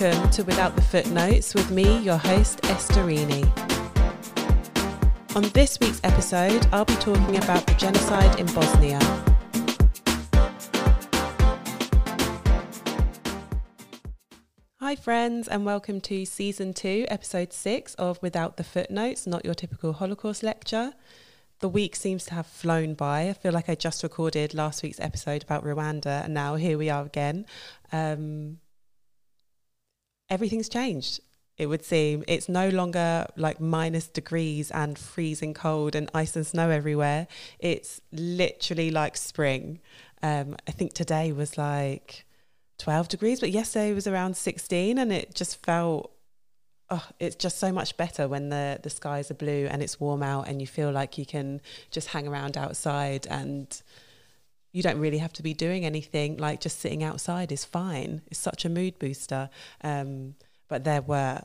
Welcome to Without the Footnotes with me, your host, Esterini. On this week's episode, I'll be talking about the genocide in Bosnia. Hi, friends, and welcome to season two, episode six of Without the Footnotes, not your typical Holocaust lecture. The week seems to have flown by. I feel like I just recorded last week's episode about Rwanda, and now here we are again. Um, everything's changed. It would seem it's no longer like minus degrees and freezing cold and ice and snow everywhere. It's literally like spring. Um, I think today was like 12 degrees, but yesterday was around 16, and it just felt oh, it's just so much better when the the skies are blue and it's warm out and you feel like you can just hang around outside and you don't really have to be doing anything like just sitting outside is fine. It's such a mood booster. Um, but there were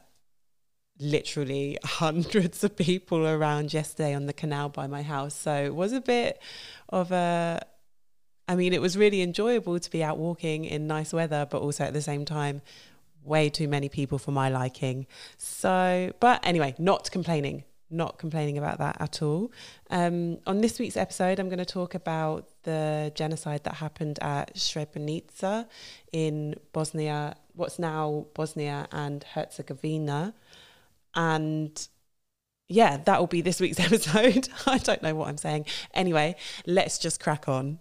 literally hundreds of people around yesterday on the canal by my house. So it was a bit of a i mean it was really enjoyable to be out walking in nice weather but also at the same time way too many people for my liking. So but anyway not complaining not complaining about that at all. Um, on this week's episode, I'm going to talk about the genocide that happened at Srebrenica in Bosnia, what's now Bosnia and Herzegovina. And yeah, that will be this week's episode. I don't know what I'm saying. Anyway, let's just crack on.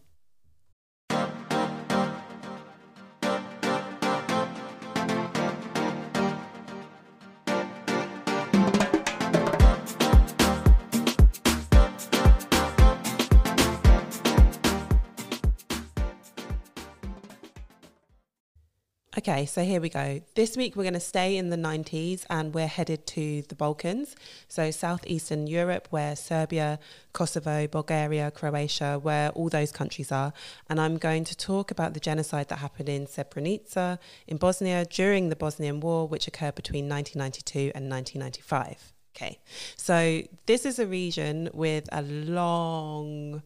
Okay, so here we go. This week we're going to stay in the 90s and we're headed to the Balkans. So, southeastern Europe, where Serbia, Kosovo, Bulgaria, Croatia, where all those countries are. And I'm going to talk about the genocide that happened in Srebrenica in Bosnia during the Bosnian War, which occurred between 1992 and 1995. Okay, so this is a region with a long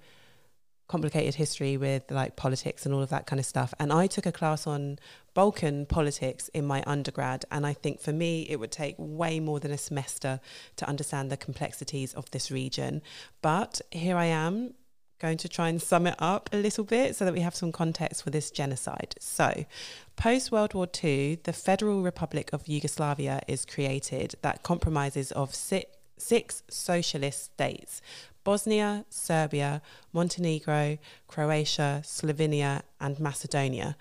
complicated history with like politics and all of that kind of stuff. And I took a class on Balkan politics in my undergrad. And I think for me, it would take way more than a semester to understand the complexities of this region. But here I am going to try and sum it up a little bit so that we have some context for this genocide. So, post World War II, the Federal Republic of Yugoslavia is created that compromises of six, six socialist states Bosnia, Serbia, Montenegro, Croatia, Slovenia, and Macedonia.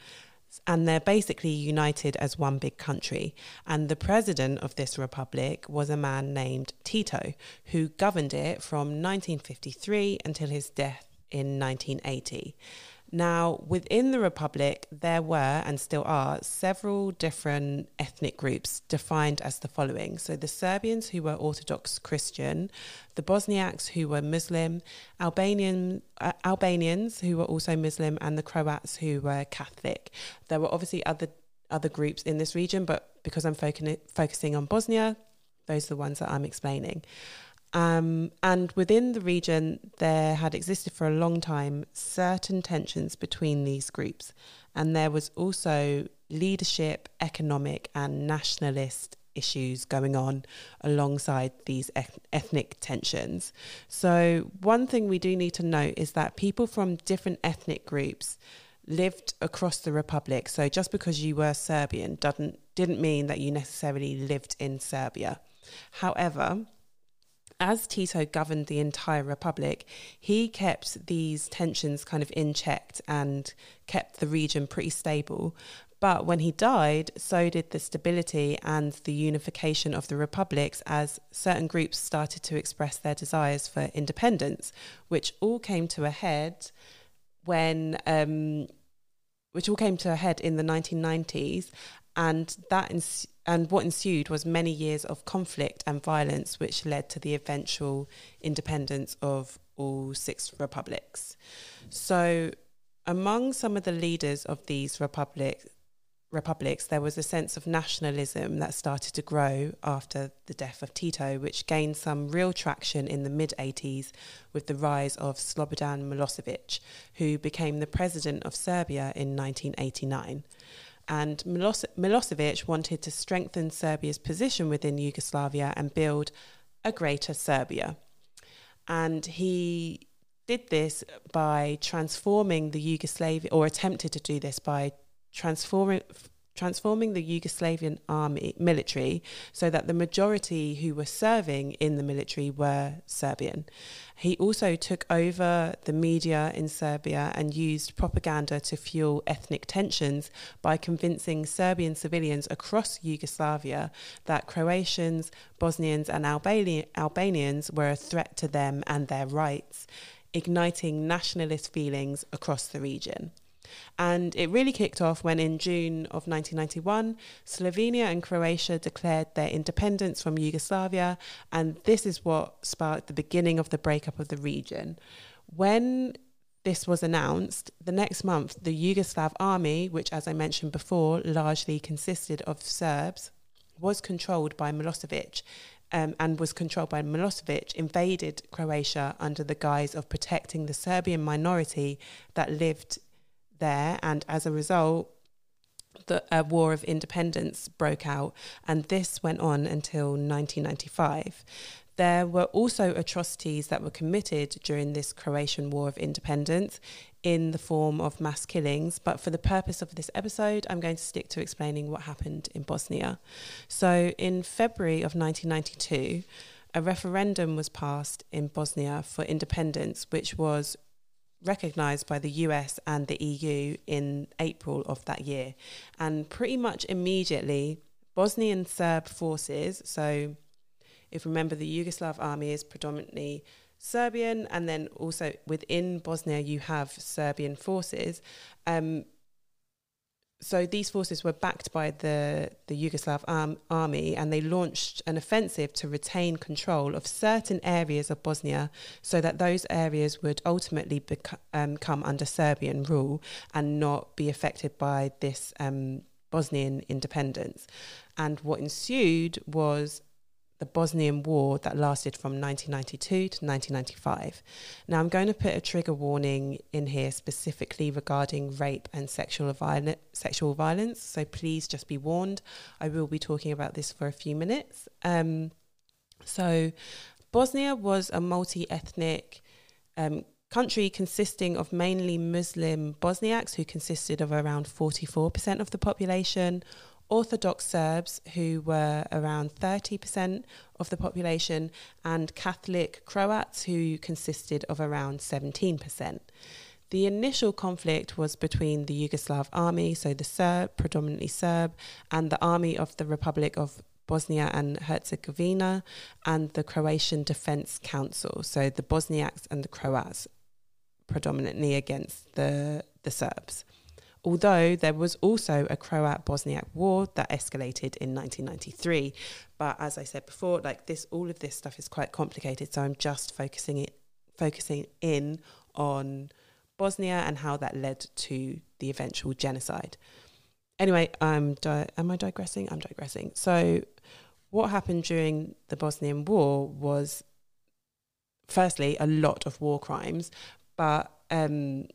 And they're basically united as one big country. And the president of this republic was a man named Tito, who governed it from 1953 until his death in 1980. Now, within the Republic, there were and still are several different ethnic groups defined as the following. So, the Serbians who were Orthodox Christian, the Bosniaks who were Muslim, Albanian, uh, Albanians who were also Muslim, and the Croats who were Catholic. There were obviously other other groups in this region, but because I'm focusing focusing on Bosnia, those are the ones that I'm explaining. Um, and within the region, there had existed for a long time certain tensions between these groups. And there was also leadership, economic, and nationalist issues going on alongside these ethnic tensions. So, one thing we do need to note is that people from different ethnic groups lived across the republic. So, just because you were Serbian doesn't, didn't mean that you necessarily lived in Serbia. However, as Tito governed the entire republic, he kept these tensions kind of in check and kept the region pretty stable. But when he died, so did the stability and the unification of the republics as certain groups started to express their desires for independence, which all came to a head when. Um, which all came to a head in the 1990s, and that and what ensued was many years of conflict and violence, which led to the eventual independence of all six republics. So, among some of the leaders of these republics, republics, there was a sense of nationalism that started to grow after the death of Tito, which gained some real traction in the mid 80s with the rise of Slobodan Milosevic, who became the president of Serbia in 1989. And Milosevic wanted to strengthen Serbia's position within Yugoslavia and build a greater Serbia. And he did this by transforming the Yugoslavia, or attempted to do this by transforming transforming the Yugoslavian army military so that the majority who were serving in the military were Serbian. He also took over the media in Serbia and used propaganda to fuel ethnic tensions by convincing Serbian civilians across Yugoslavia that Croatians, Bosnians, and Albani- Albanians were a threat to them and their rights, igniting nationalist feelings across the region. And it really kicked off when, in June of 1991, Slovenia and Croatia declared their independence from Yugoslavia. And this is what sparked the beginning of the breakup of the region. When this was announced, the next month, the Yugoslav army, which, as I mentioned before, largely consisted of Serbs, was controlled by Milosevic. Um, and was controlled by Milosevic, invaded Croatia under the guise of protecting the Serbian minority that lived there, and as a result, the war of independence broke out, and this went on until 1995. There were also atrocities that were committed during this Croatian War of Independence in the form of mass killings, but for the purpose of this episode, I'm going to stick to explaining what happened in Bosnia. So, in February of 1992, a referendum was passed in Bosnia for independence, which was recognised by the US and the EU in April of that year. And pretty much immediately, Bosnian Serb forces, so if you remember, the Yugoslav army is predominantly Serbian, and then also within Bosnia, you have Serbian forces. Um, so these forces were backed by the the Yugoslav arm, army, and they launched an offensive to retain control of certain areas of Bosnia, so that those areas would ultimately bec- um, come under Serbian rule and not be affected by this um, Bosnian independence. And what ensued was the Bosnian War that lasted from 1992 to 1995. Now, I'm going to put a trigger warning in here specifically regarding rape and sexual, viol- sexual violence. So please just be warned. I will be talking about this for a few minutes. Um, so, Bosnia was a multi ethnic um, country consisting of mainly Muslim Bosniaks, who consisted of around 44% of the population Orthodox Serbs, who were around 30% of the population, and Catholic Croats, who consisted of around 17%. The initial conflict was between the Yugoslav army, so the Serb, predominantly Serb, and the army of the Republic of Bosnia and Herzegovina, and the Croatian Defense Council, so the Bosniaks and the Croats, predominantly against the, the Serbs although there was also a Croat Bosniak war that escalated in 1993. But as I said before, like this, all of this stuff is quite complicated. So I'm just focusing it, focusing in on Bosnia and how that led to the eventual genocide. Anyway, I'm di- am I digressing? I'm digressing. So, what happened during the Bosnian War was, firstly, a lot of war crimes, but um,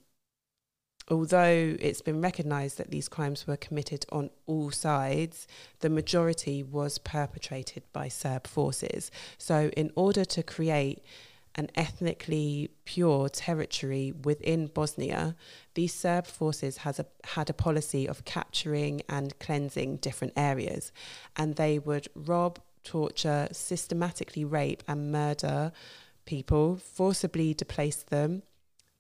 although it's been recognised that these crimes were committed on all sides, the majority was perpetrated by Serb forces. So, in order to create an ethnically pure territory within Bosnia, these Serb forces has a, had a policy of capturing and cleansing different areas, and they would rob, torture, systematically rape, and murder people, forcibly displace them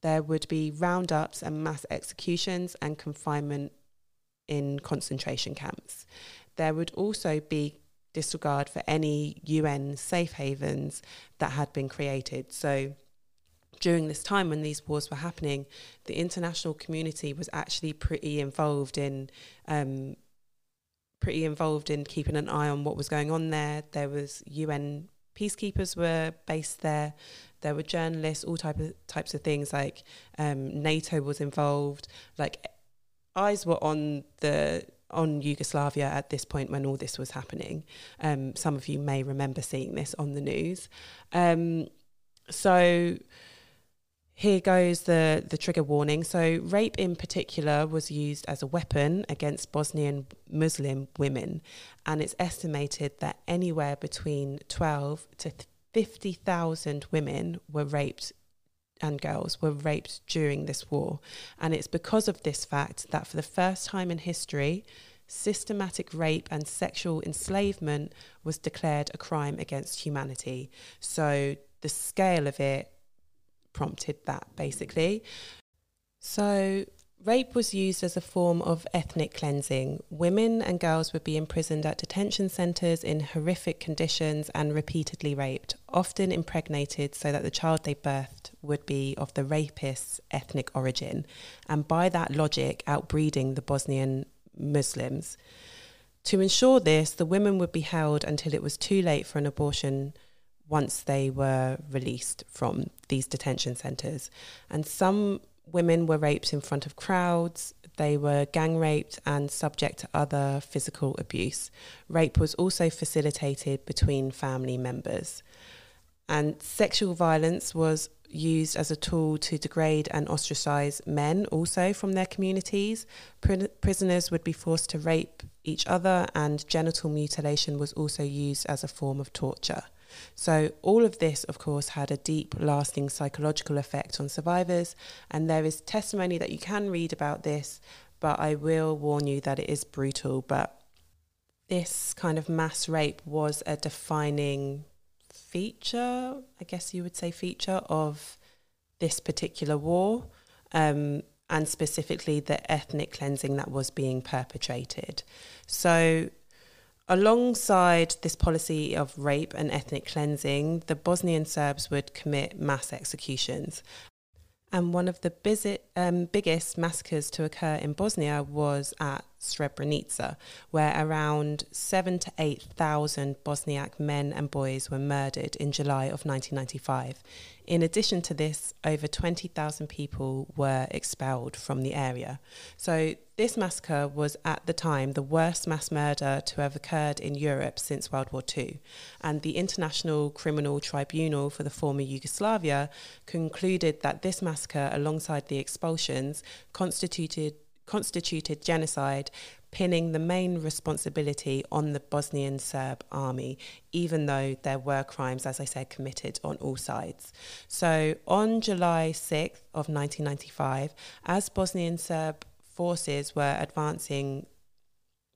there would be roundups and mass executions and confinement in concentration camps. There would also be disregard for any UN safe havens that had been created. So during this time when these wars were happening, the international community was actually pretty involved in um, pretty involved in keeping an eye on what was going on there. There was UN peacekeepers were based there. There were journalists, all type of types of things. Like um, NATO was involved. Like eyes were on the on Yugoslavia at this point when all this was happening. Um, some of you may remember seeing this on the news. Um, so Here goes the, the trigger warning. So, rape in particular was used as a weapon against Bosnian Muslim women, and it's estimated that anywhere between 12 to 50,000 women were raped and girls were raped during this war. And it's because of this fact that for the first time in history, systematic rape and sexual enslavement was declared a crime against humanity. So the scale of it prompted that basically. So Rape was used as a form of ethnic cleansing. Women and girls would be imprisoned at detention centres in horrific conditions and repeatedly raped, often impregnated so that the child they birthed would be of the rapist's ethnic origin, and by that logic, outbreeding the Bosnian Muslims. To ensure this, the women would be held until it was too late for an abortion once they were released from these detention centres. And some women were raped in front of crowds, they were gang raped and subject to other physical abuse. Rape was also facilitated between family members. And sexual violence was used as a tool to degrade and ostracize men also from their communities. Pr- prisoners would be forced to rape each other, and genital mutilation was also used as a form of torture. So, all of this, of course, had a deep, lasting psychological effect on survivors. And there is testimony that you can read about this, but I will warn you that it is brutal. But this kind of mass rape was a defining feature, I guess you would say, feature of this particular war. Um, and specifically the ethnic cleansing that was being perpetrated. So, Alongside this policy of rape and ethnic cleansing, the Bosnian Serbs would commit mass executions. And one of the busy, um, biggest massacres to occur in Bosnia was at Srebrenica, where around seven to 8,000 Bosniak men and boys were murdered in July of 1995. In addition to this, over 20,000 people were expelled from the area. So, this massacre was at the time the worst mass murder to have occurred in Europe since World War II. And the International Criminal Tribunal for the former Yugoslavia concluded that this massacre, alongside the expulsions, constituted constituted genocide, pinning the main responsibility on the Bosnian Serb army, even though there were crimes, as I said, committed on all sides. So on July 6th of 1995, as Bosnian Serb forces were advancing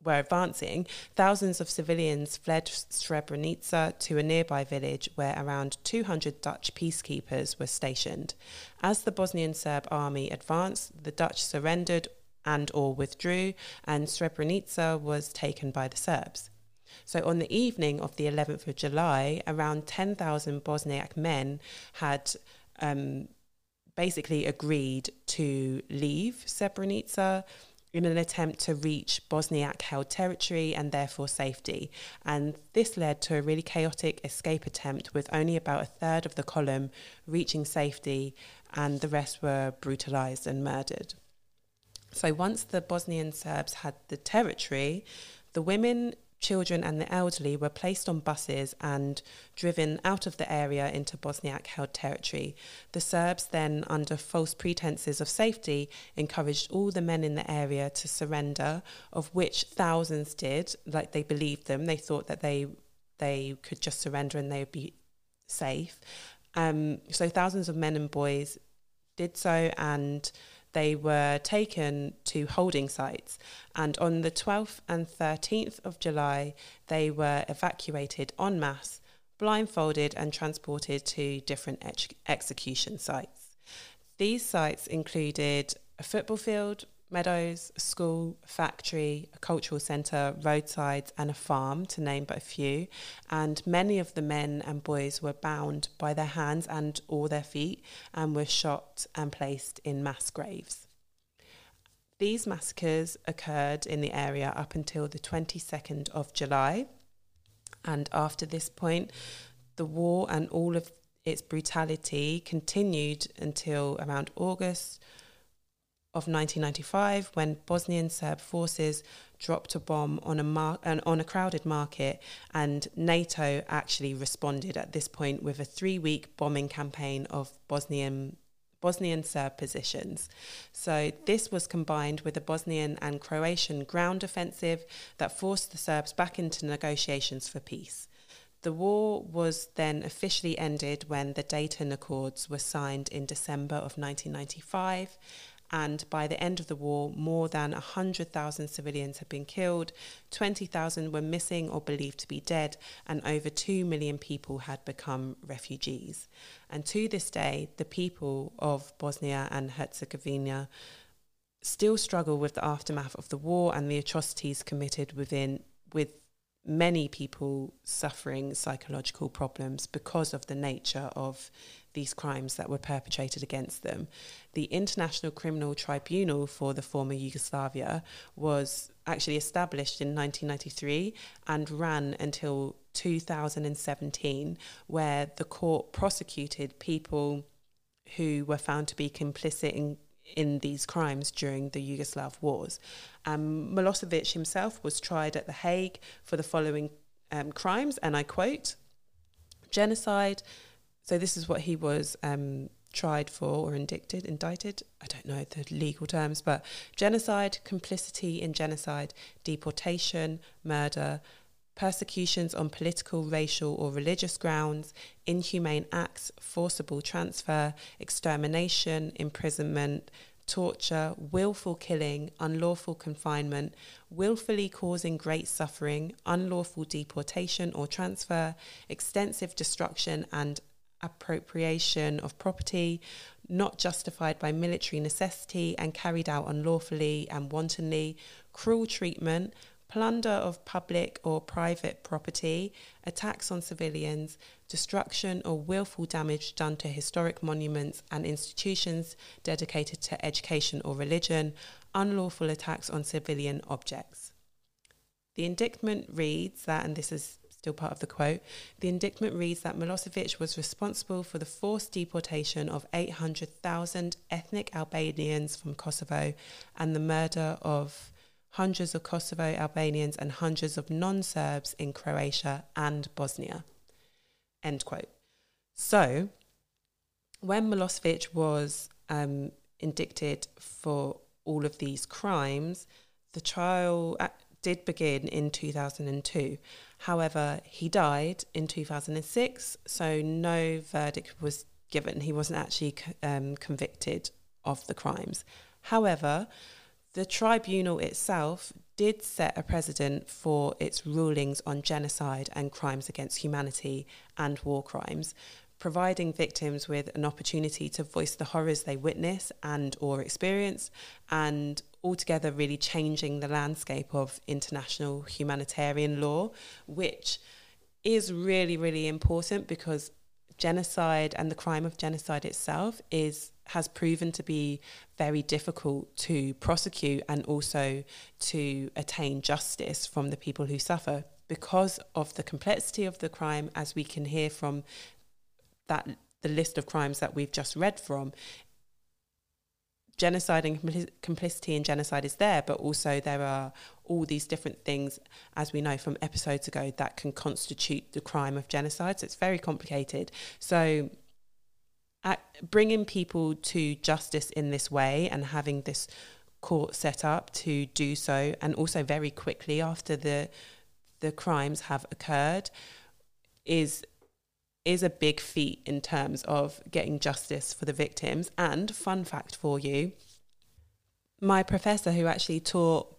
were advancing, thousands of civilians fled Srebrenica to a nearby village where around 200 Dutch peacekeepers were stationed. As the Bosnian Serb army advanced, the Dutch surrendered and or withdrew, and Srebrenica was taken by the Serbs. So on the evening of the 11th of July, around 10,000 Bosniak men had um, basically agreed to leave Srebrenica in an attempt to reach Bosniak held territory and therefore safety. And this led to a really chaotic escape attempt with only about a third of the column reaching safety and the rest were brutalized and murdered. So once the Bosnian Serbs had the territory, the women, children, and the elderly were placed on buses and driven out of the area into Bosniak held territory. The Serbs then, under false pretenses of safety, encouraged all the men in the area to surrender, of which thousands did, like they believed them. They thought that they they could just surrender and they would be safe. Um, so thousands of men and boys did so and they were taken to holding sites. And on the 12th and 13th of July, they were evacuated en masse, blindfolded, and transported to different ex- execution sites. These sites included a football field, meadows, school, factory, a cultural centre, roadsides, and a farm, to name but a few. And many of the men and boys were bound by their hands and or their feet and were shot and placed in mass graves. These massacres occurred in the area up until the 22nd of July. And after this point, the war and all of its brutality continued until around August of 1995 when Bosnian Serb forces dropped a bomb on a mar- on a crowded market and NATO actually responded at this point with a 3-week bombing campaign of Bosnian Bosnian Serb positions. So this was combined with a Bosnian and Croatian ground offensive that forced the Serbs back into negotiations for peace. The war was then officially ended when the Dayton Accords were signed in December of 1995 and by the end of the war, more than 100,000 civilians had been killed, 20,000 were missing or believed to be dead, and over 2 million people had become refugees. And to this day, the people of Bosnia and Herzegovina still struggle with the aftermath of the war and the atrocities committed within with many people suffering psychological problems because of the nature of these crimes that were perpetrated against them. The International Criminal Tribunal for the former Yugoslavia was actually established in 1993 and ran until 2017, where the court prosecuted people who were found to be complicit in in these crimes during the Yugoslav wars. Um, Milosevic himself was tried at The Hague for the following um, crimes, and I quote genocide. So, this is what he was um, tried for or indicted, indicted. I don't know the legal terms, but genocide, complicity in genocide, deportation, murder, persecutions on political, racial, or religious grounds, inhumane acts, forcible transfer, extermination, imprisonment, torture, willful killing, unlawful confinement, willfully causing great suffering, unlawful deportation or transfer, extensive destruction and appropriation of property, not justified by military necessity and carried out unlawfully and wantonly, cruel treatment, plunder of public or private property, attacks on civilians, destruction or willful damage done to historic monuments and institutions dedicated to education or religion, unlawful attacks on civilian objects. The indictment reads that, and this is still part of the quote, the indictment reads that Milosevic was responsible for the forced deportation of 800,000 ethnic Albanians from Kosovo and the murder of hundreds of Kosovo Albanians and hundreds of non Serbs in Croatia and Bosnia. End quote. So, when Milosevic was um, indicted for all of these crimes, the trial did begin in 2002. However, he died in 2006, so no verdict was given. He wasn't actually um, convicted of the crimes. However, the tribunal itself did set a precedent for its rulings on genocide and crimes against humanity and war crimes providing victims with an opportunity to voice the horrors they witness and or experience and altogether really changing the landscape of international humanitarian law which is really really important because genocide and the crime of genocide itself is has proven to be very difficult to prosecute and also to attain justice from the people who suffer because of the complexity of the crime as we can hear from that the list of crimes that we've just read from genocide and complicity in genocide is there, but also there are all these different things, as we know from episodes ago, that can constitute the crime of genocide. So it's very complicated. So bringing people to justice in this way and having this court set up to do so, and also very quickly after the the crimes have occurred, is is a big feat in terms of getting justice for the victims. And fun fact for you, my professor who actually taught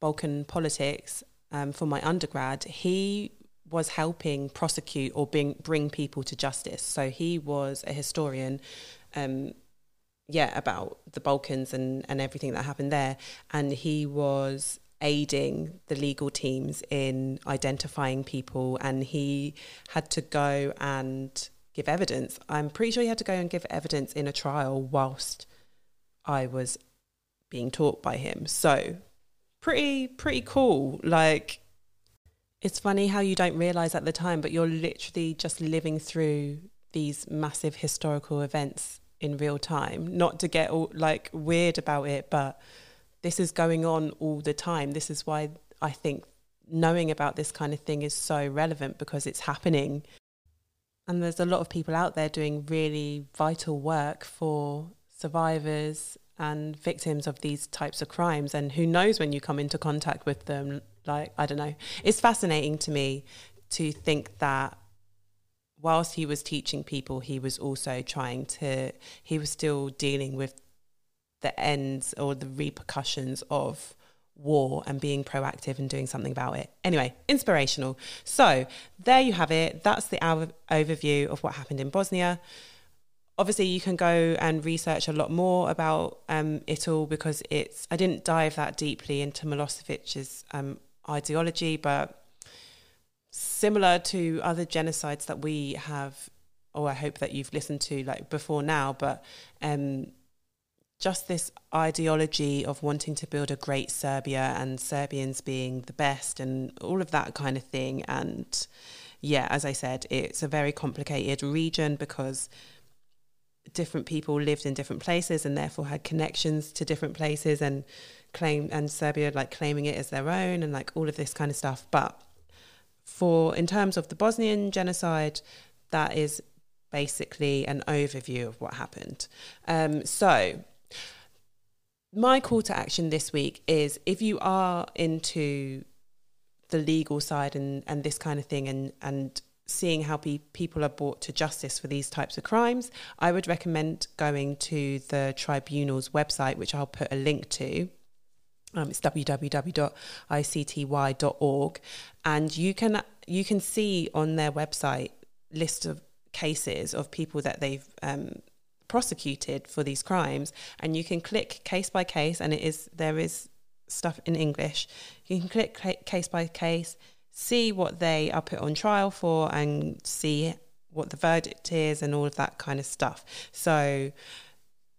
Balkan politics um, for my undergrad, he was helping prosecute or bring bring people to justice. So he was a historian, um, yeah, about the Balkans and and everything that happened there, and he was aiding the legal teams in identifying people, and he had to go and give evidence. I'm pretty sure he had to go and give evidence in a trial whilst I was being taught by him. So pretty pretty cool. Like it's funny how you don't realize at the time, but you're literally just living through these massive historical events in real time. Not to get all like weird about it, but this is going on all the time. This is why I think knowing about this kind of thing is so relevant because it's happening. And there's a lot of people out there doing really vital work for survivors and victims of these types of crimes. And who knows when you come into contact with them? Like, I don't know. It's fascinating to me to think that whilst he was teaching people, he was also trying to, he was still dealing with the ends or the repercussions of war and being proactive and doing something about it. Anyway, inspirational. So there you have it. That's the overview of what happened in Bosnia. Obviously, you can go and research a lot more about um, it all because it's. I didn't dive that deeply into Milosevic's um, ideology, but similar to other genocides that we have, or I hope that you've listened to like before now, but um, just this ideology of wanting to build a great Serbia and Serbians being the best and all of that kind of thing. And yeah, as I said, it's a very complicated region because different people lived in different places and therefore had connections to different places and claim and Serbia like claiming it as their own and like all of this kind of stuff. But for in terms of the Bosnian genocide, that is basically an overview of what happened. Um, so my call to action this week is if you are into the legal side and, and this kind of thing and, and seeing how pe- people are brought to justice for these types of crimes, I would recommend going to the tribunal's website, which I'll put a link to. Um, it's www.icty.org, and you can you can see on their website list of cases of people that they've um, prosecuted for these crimes. And you can click case by case and it is there is stuff in english. You can click case by case see what they are put on trial for and see what the verdict is and all of that kind of stuff. So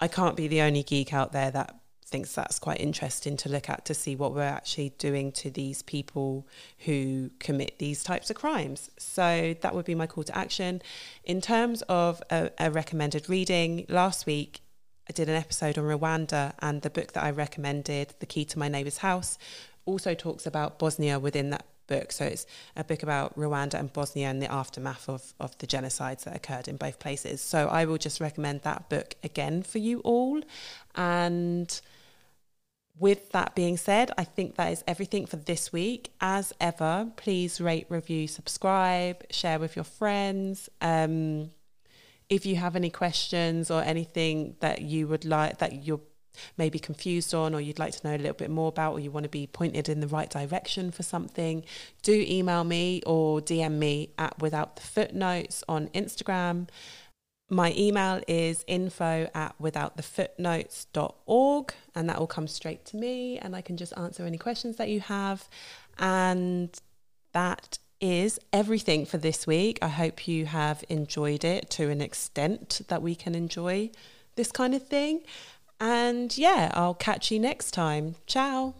i can't be the only geek out there that thinks that's quite interesting to look at to see what we're actually doing to these people who commit these types of crimes. So that would be my call to action. In terms of a, a recommended reading, last week I did an episode on Rwanda, and the book that I recommended, The Key to My Neighbour's House, also talks about Bosnia within that book. So it's a book about Rwanda and Bosnia and the aftermath of, of the genocides that occurred in both places. So I will just recommend that book again for you all. And with that being said, I think that is everything for this week. As ever, please rate, review, subscribe, share with your friends. Um, if you have any questions or anything that you would like that you're maybe confused on or you'd like to know a little bit more about or you want to be pointed in the right direction for something, do email me or DM me at without the footnotes on Instagram. My email is info at withoutthefootnotes.org and that will come straight to me and I can just answer any questions that you have. And that is everything for this week. I hope you have enjoyed it to an extent that we can enjoy this kind of thing. And yeah, I'll catch you next time. Ciao.